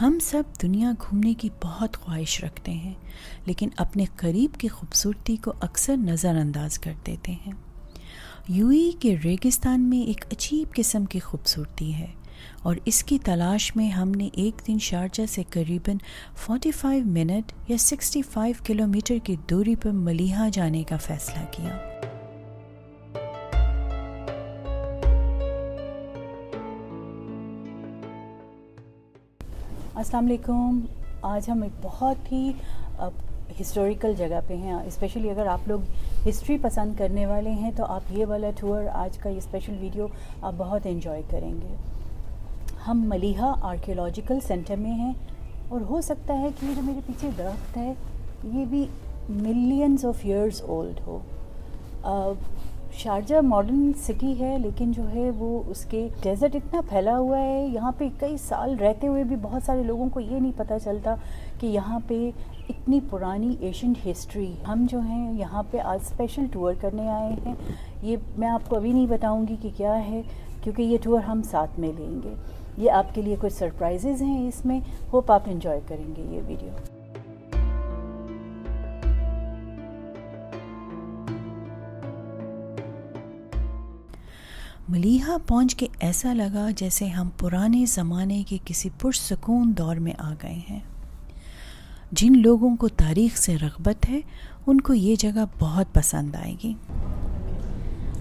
ہم سب دنیا گھومنے کی بہت خواہش رکھتے ہیں، لیکن اپنے قریب کی خوبصورتی کو اکثر نظر انداز کر دیتے ہیں۔ یو ای کے ریگستان میں ایک عجیب قسم کی خوبصورتی ہے، اور اس کی تلاش میں ہم نے ایک دن شارجہ سے قریباً فورٹی فائیو منٹ یا سکسٹی فائیو کلومیٹر کی دوری پر ملیحہ جانے کا فیصلہ کیا۔ السلام علیکم۔ آج ہم ایک بہت ہی ہسٹوریکل جگہ پہ ہیں۔ اسپیشلی اگر آپ لوگ ہسٹری پسند کرنے والے ہیں تو آپ یہ والا ٹور آج کا یہ اسپیشل ویڈیو آپ بہت انجوائے کریں گے۔ ہم ملیحہ آرکیولوجیکل سینٹر میں ہیں اور ہو سکتا ہے کہ یہ جو میرے پیچھے درخت ہے، یہ بھی ملینز آف ایئرس اولڈ ہو۔ شارجہ ماڈرن سٹی ہے، لیکن جو ہے وہ اس کے ڈیزرٹ اتنا پھیلا ہوا ہے۔ یہاں پہ کئی سال رہتے ہوئے بھی بہت سارے لوگوں کو یہ نہیں پتہ چلتا کہ یہاں پہ اتنی پرانی ایشینٹ ہسٹری ہم جو ہیں یہاں پہ آج اسپیشل ٹور کرنے آئے ہیں۔ یہ میں آپ کو ابھی نہیں بتاؤں گی کہ کیا ہے، کیونکہ یہ ٹور ہم ساتھ میں لیں گے۔ یہ آپ کے لیے کچھ سرپرائزز ہیں اس میں۔ ہوپ آپ انجوائے کریں گے یہ ویڈیو ملیحہ پہنچ کے ایسا لگا جیسے ہم پرانے زمانے کے کسی پرسکون دور میں آ گئے ہیں۔ جن لوگوں کو تاریخ سے رغبت ہے، ان کو یہ جگہ بہت پسند آئے گی۔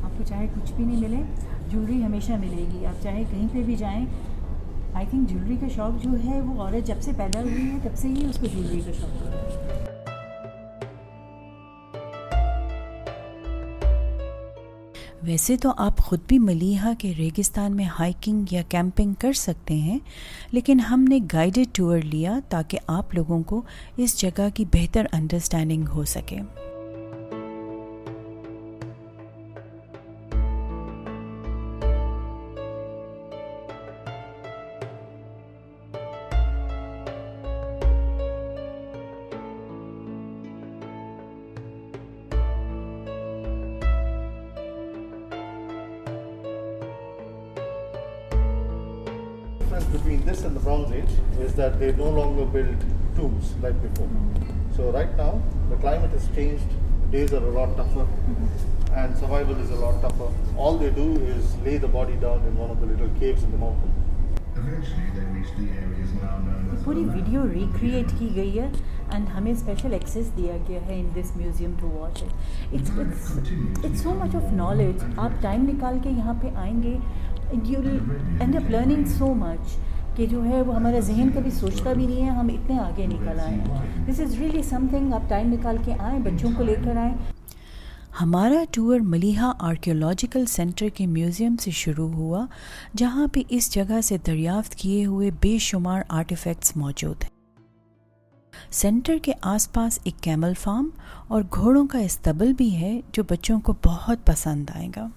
آپ کو چاہے کچھ بھی نہیں ملے، جولری ہمیشہ ملے گی۔ آپ چاہے کہیں پہ بھی جائیں آئی تھنک جولری کا شوق جو ہے وہ عورت جب سے پیدا ہوئی ہے، تب سے ہی اس کو جولری کا شوق ہے۔ ویسے تو آپ خود بھی ملیحہ کے ریگستان میں ہائکنگ یا کیمپنگ کر سکتے ہیں، لیکن ہم نے گائیڈڈ ٹور لیا تاکہ آپ لوگوں کو اس جگہ کی بہتر انڈرسٹینڈنگ ہو سکے۔ Between this and the Bronze Age is that they no longer build tombs like before. So right now, the climate has changed, the days are a lot tougher, and survival is a lot tougher. All they do is lay the body down in one of the little caves in the mountain. پوری video recreate کی گئی ہے and ہمیں special access دیا گیا ہے in this museum to watch it it's so much of knowledge آپ time نکال کے یہاں پہ آئیں گے you end up learning so much کہ جو ہے وہ ہمارا ذہن کبھی سوچتا بھی نہیں ہے، ہم اتنے آگے نکل آئے ہیں۔ This is really some thing آپ ٹائم نکال کے آئیں، بچوں کو لے کر آئیں۔ ہمارا ٹور ملیحہ آرکیولوجیکل سینٹر کے میوزیم سے شروع ہوا، جہاں پہ اس جگہ سے دریافت کیے ہوئے بے شمار آرٹیفیکٹس موجود ہیں۔ سینٹر کے آس پاس ایک کیمل فارم اور گھوڑوں کا استبل بھی ہے، جو بچوں کو بہت پسند آئے گا۔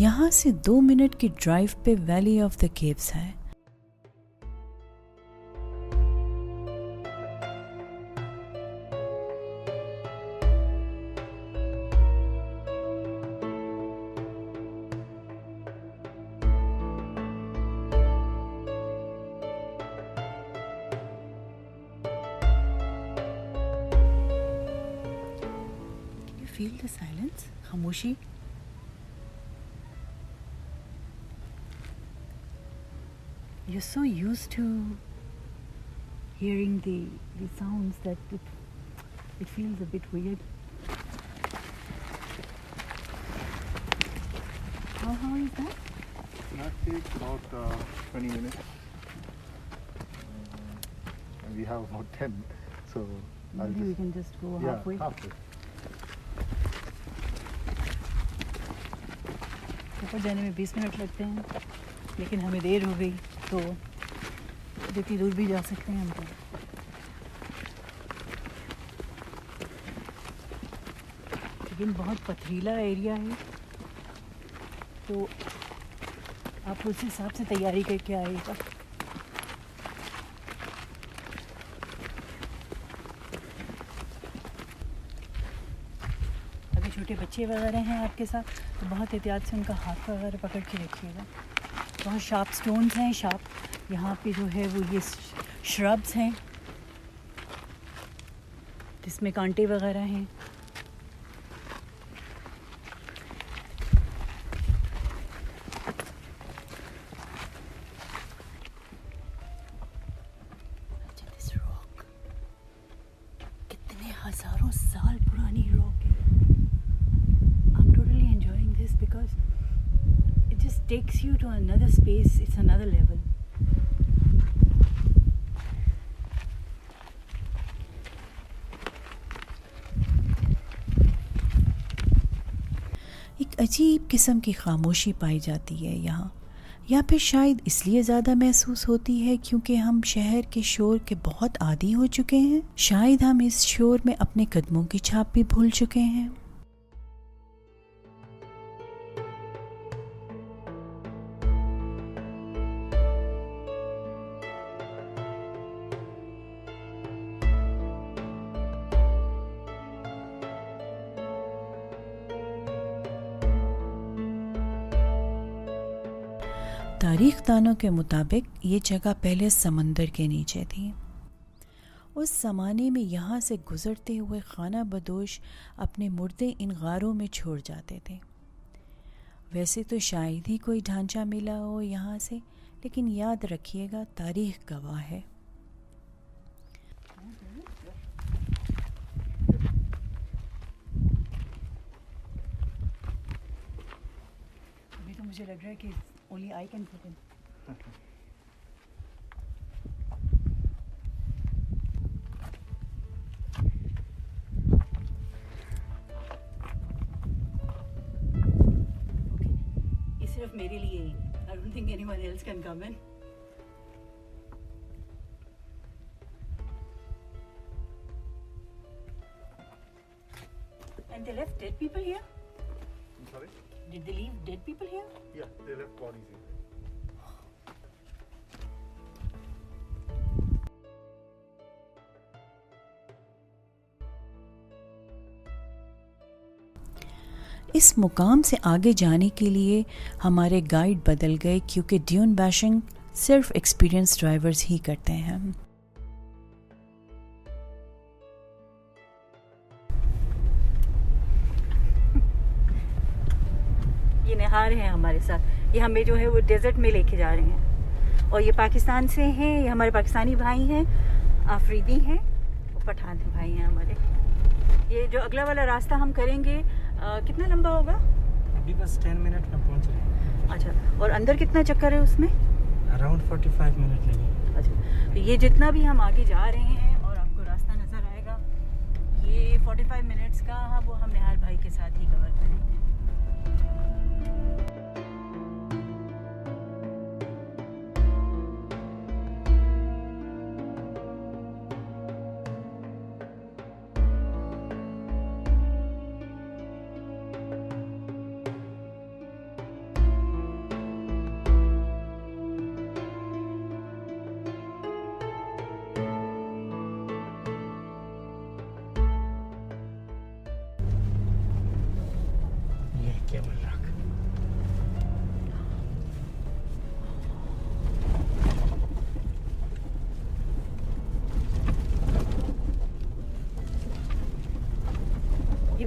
یہاں سے دو منٹ کی ڈرائیو پہ ویلی آف دا کیوز ہے۔ فیل دا سائلنس خاموشی؟ You're so used to hearing the, the sounds that it, it feels a bit weird. How how is that? That takes about uh, 20 minutes. Uh, and we have about 10. So Maybe we just, can just go yeah, halfway. halfway. اوپر جانے میں بیس minute لگتے ہیں لیکن ہمیں دیر ہو گئی تو جتنی دور بھی جا سکتے ہیں ہم تو۔ لیکن بہت پتھریلا ایریا ہے۔ تو آپ اس حساب سے تیاری کر کے آئے گا۔ اگر چھوٹے بچے وغیرہ ہیں آپ کے ساتھ، تو بہت احتیاط سے ان کا ہاتھ وغیرہ پکڑ کے رکھیے گا۔ بہت شارپ سٹونز ہیں شارپ یہاں پہ جو ہے وہ یہ شربس ہیں. جس میں کانٹے وغیرہ ہیں. Takes you to another space, it's another level. ایک عجیب قسم کی خاموشی پائی جاتی ہے یہاں یا پھر شاید اس لیے زیادہ محسوس ہوتی ہے کیونکہ ہم شہر کے شور کے بہت عادی ہو چکے ہیں شاید ہم اس شور میں اپنے قدموں کی چھاپ بھی بھول چکے ہیں دانوں کے مطابق یہ جگہ پہلے سمندر کے نیچے تھی۔ اس زمانے میں یہاں سے گزرتے ہوئے خانہ بدوش اپنے مردے ان غاروں میں چھوڑ جاتے تھے۔ ویسے تو شاید ہی کوئی ڈھانچہ ملا ہو یہاں سے، لیکن یاد رکھیے گا، تاریخ گواہ ہے۔ مجھے لگ رہا ہے کہ only I can put in. صرف میرے لیے ہی I don't think anyone else can come in. And they left dead people here? I'm sorry? Did they leave dead people here? Yeah, they left bodies here. اس مقام سے آگے جانے کے لیے ہمارے گائیڈ بدل گئے کیونکہ ڈیون بیشنگ صرف ایکسپیرئنس ڈرائیورز ہی کرتے ہیں۔ یہ نہار ہیں ہمارے ساتھ۔ یہ ہمیں جو ہے وہ ڈیزرٹ میں لے کے جا رہے ہیں۔ اور یہ پاکستان سے ہیں، یہ ہمارے پاکستانی بھائی ہیں، آفریدی ہیں اور پٹھان بھائی ہیں ہمارے۔ یہ جو اگلا والا راستہ ہم کریں گے کتنا لمبا ہوگا؟ ابھی بس ٹین منٹ میں پہنچ رہے ہیں۔ اچھا اور اندر کتنا چکر ہے اس میں؟ اراؤنڈ فورٹی فائیو منٹ لگے۔ اچھا تو یہ جتنا بھی ہم آگے جا رہے ہیں اور آپ کو راستہ نظر آئے گا یہ فورٹی فائیو منٹس کا ہاں وہ ہم نہار بھائی کے ساتھ ہی کور کریں۔ گے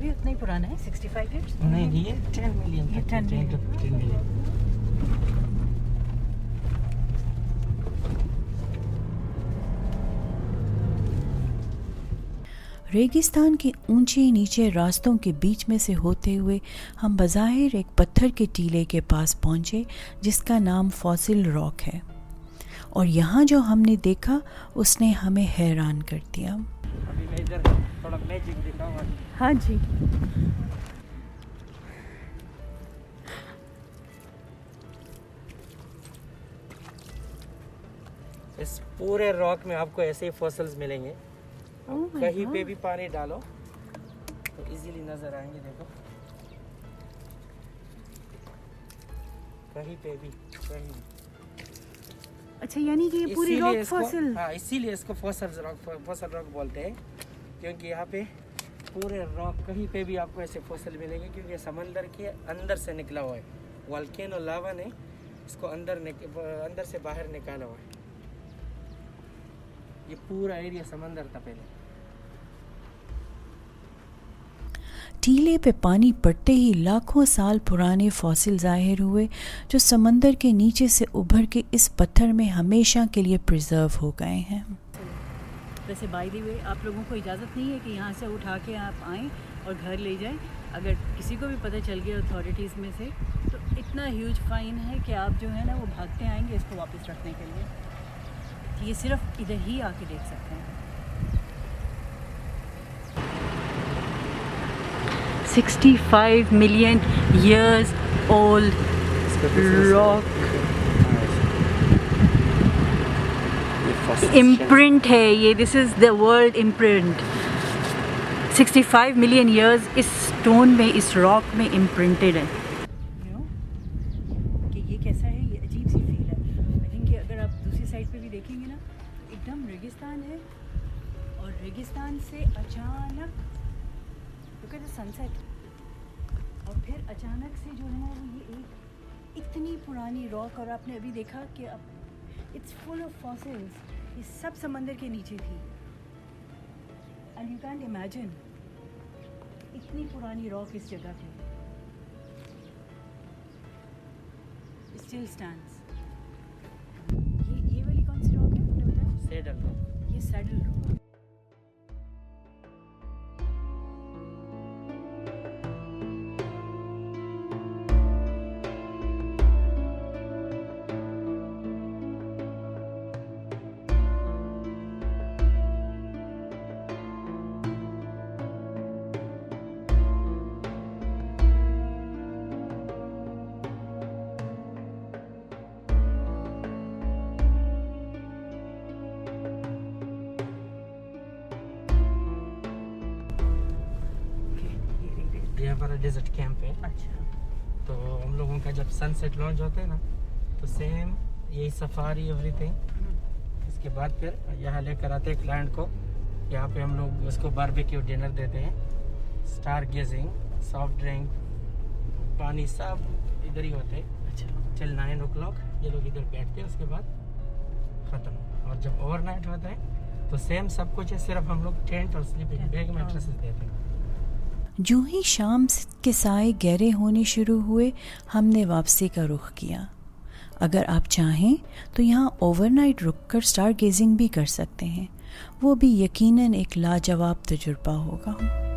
بھی اتنا ہی پرانا ہے سکسٹی فائیو ایئرس نہیں یہ ٹین ملین یہ 10 million. ٹین ملین ریگستان کے اونچے نیچے راستوں کے بیچ میں سے ہوتے ہوئے ہم بظاہر ایک پتھر کے ٹیلے کے پاس پہنچے جس کا نام فوسل راک ہے۔ اور یہاں جو ہم نے دیکھا اس نے ہمیں حیران کر دیا۔ ابھی میں ادھر تھوڑا میجک دکھاؤں گا۔ ہاں جی۔ اس پورے راک میں آپ کو ایسے ہی فوسلز ملیں گے۔ کہیں پہ بھی پانی ڈالو۔ تو ایزیلی نظر آئیں گے دیکھو۔ اچھا یعنی کہ پوری راک ہاں، اسی لیے اس کو راک راک بولتے ہیں۔ کیونکہ یہاں پہ پورے راک کہیں پہ بھی آپ کو ایسے فوسل ملیں گے کیونکہ سمندر کے اندر سے نکلا ہوا ہے۔ والکین اور لاوا نے اس کو اندر اندر سے باہر نکالا ہوا ہے۔ یہ پورا ایریا سمندر تھا پہلے۔ ٹیلے پہ پانی پڑتے ہی لاکھوں سال پرانے فوسل ظاہر ہوئے، جو سمندر کے نیچے سے ابھر کے اس پتھر میں ہمیشہ کے لیے پرزرو ہو گئے ہیں۔ ویسے بائی دی وے آپ لوگوں کو اجازت نہیں ہے کہ یہاں سے اٹھا کے آپ آئیں اور گھر لے جائیں۔ اگر کسی کو بھی پتہ چل گیا اتھارٹیز میں سے، تو اتنا ہیوج فائن ہے کہ آپ جو ہے نا وہ بھاگتے آئیں گے اس کو واپس رکھنے کے لیے۔ یہ صرف ادھر ہی آ کے دیکھ سکتے ہیں۔ 65 million years old rock imprint ہے یہ this is the world imprint 65 million years us stone میں اس راک میں امپرنٹڈ ہے کہ یہ کیسا ہے یہ عجیب سی فیل ہے لیکن کہ اگر آپ دوسری سائڈ پہ بھی دیکھیں گے نا ایک دم ریگستان ہے اور ریگستان سے اچانک look at the sunset. اور پھر اچانک سے جو ہے وہ یہ ایک اتنی پرانی راک اور آپ نے ابھی دیکھا کہ اب اٹس فل آف فاسلس یہ سب سمندر کے نیچے تھی اینڈ یو کینٹ امیجن اتنی پرانی راک اس جگہ پہ اسٹل اسٹینڈس یہ والی کون سی راک ہے بتایا یہ سیڈل راک ڈیزرٹ کیمپ ہے اچھا۔ تو ہم لوگوں کا جب سن سیٹ لانچ ہوتا ہے نا تو سیم یہی سفاری ایوری تھنگ اس کے بعد پھر یہاں لے کر آتے ہیں کلائنٹ کو۔ یہاں پہ ہم لوگ اس کو باربیکیو ڈنر دیتے ہیں۔ اسٹار گیزنگ سافٹ ڈرنک پانی سب ادھر ہی ہوتے ہیں۔ اچھا۔ چل نائن او کلاک یہ لوگ ادھر بیٹھتے ہیں اس کے بعد ختم۔ اور جب اوور نائٹ ہوتا ہے تو سیم سب کچھ ہے صرف ہم لوگ ٹینٹ اور سلیپنگ بیگ میٹریسز دیتے ہیں۔ جو ہی شام کے سائے گہرے ہونے شروع ہوئے، ہم نے واپسی کا رخ کیا۔ اگر آپ چاہیں تو یہاں اوور نائٹ رک کر سٹار گیزنگ بھی کر سکتے ہیں۔ وہ بھی یقیناً ایک لاجواب تجربہ ہوگا۔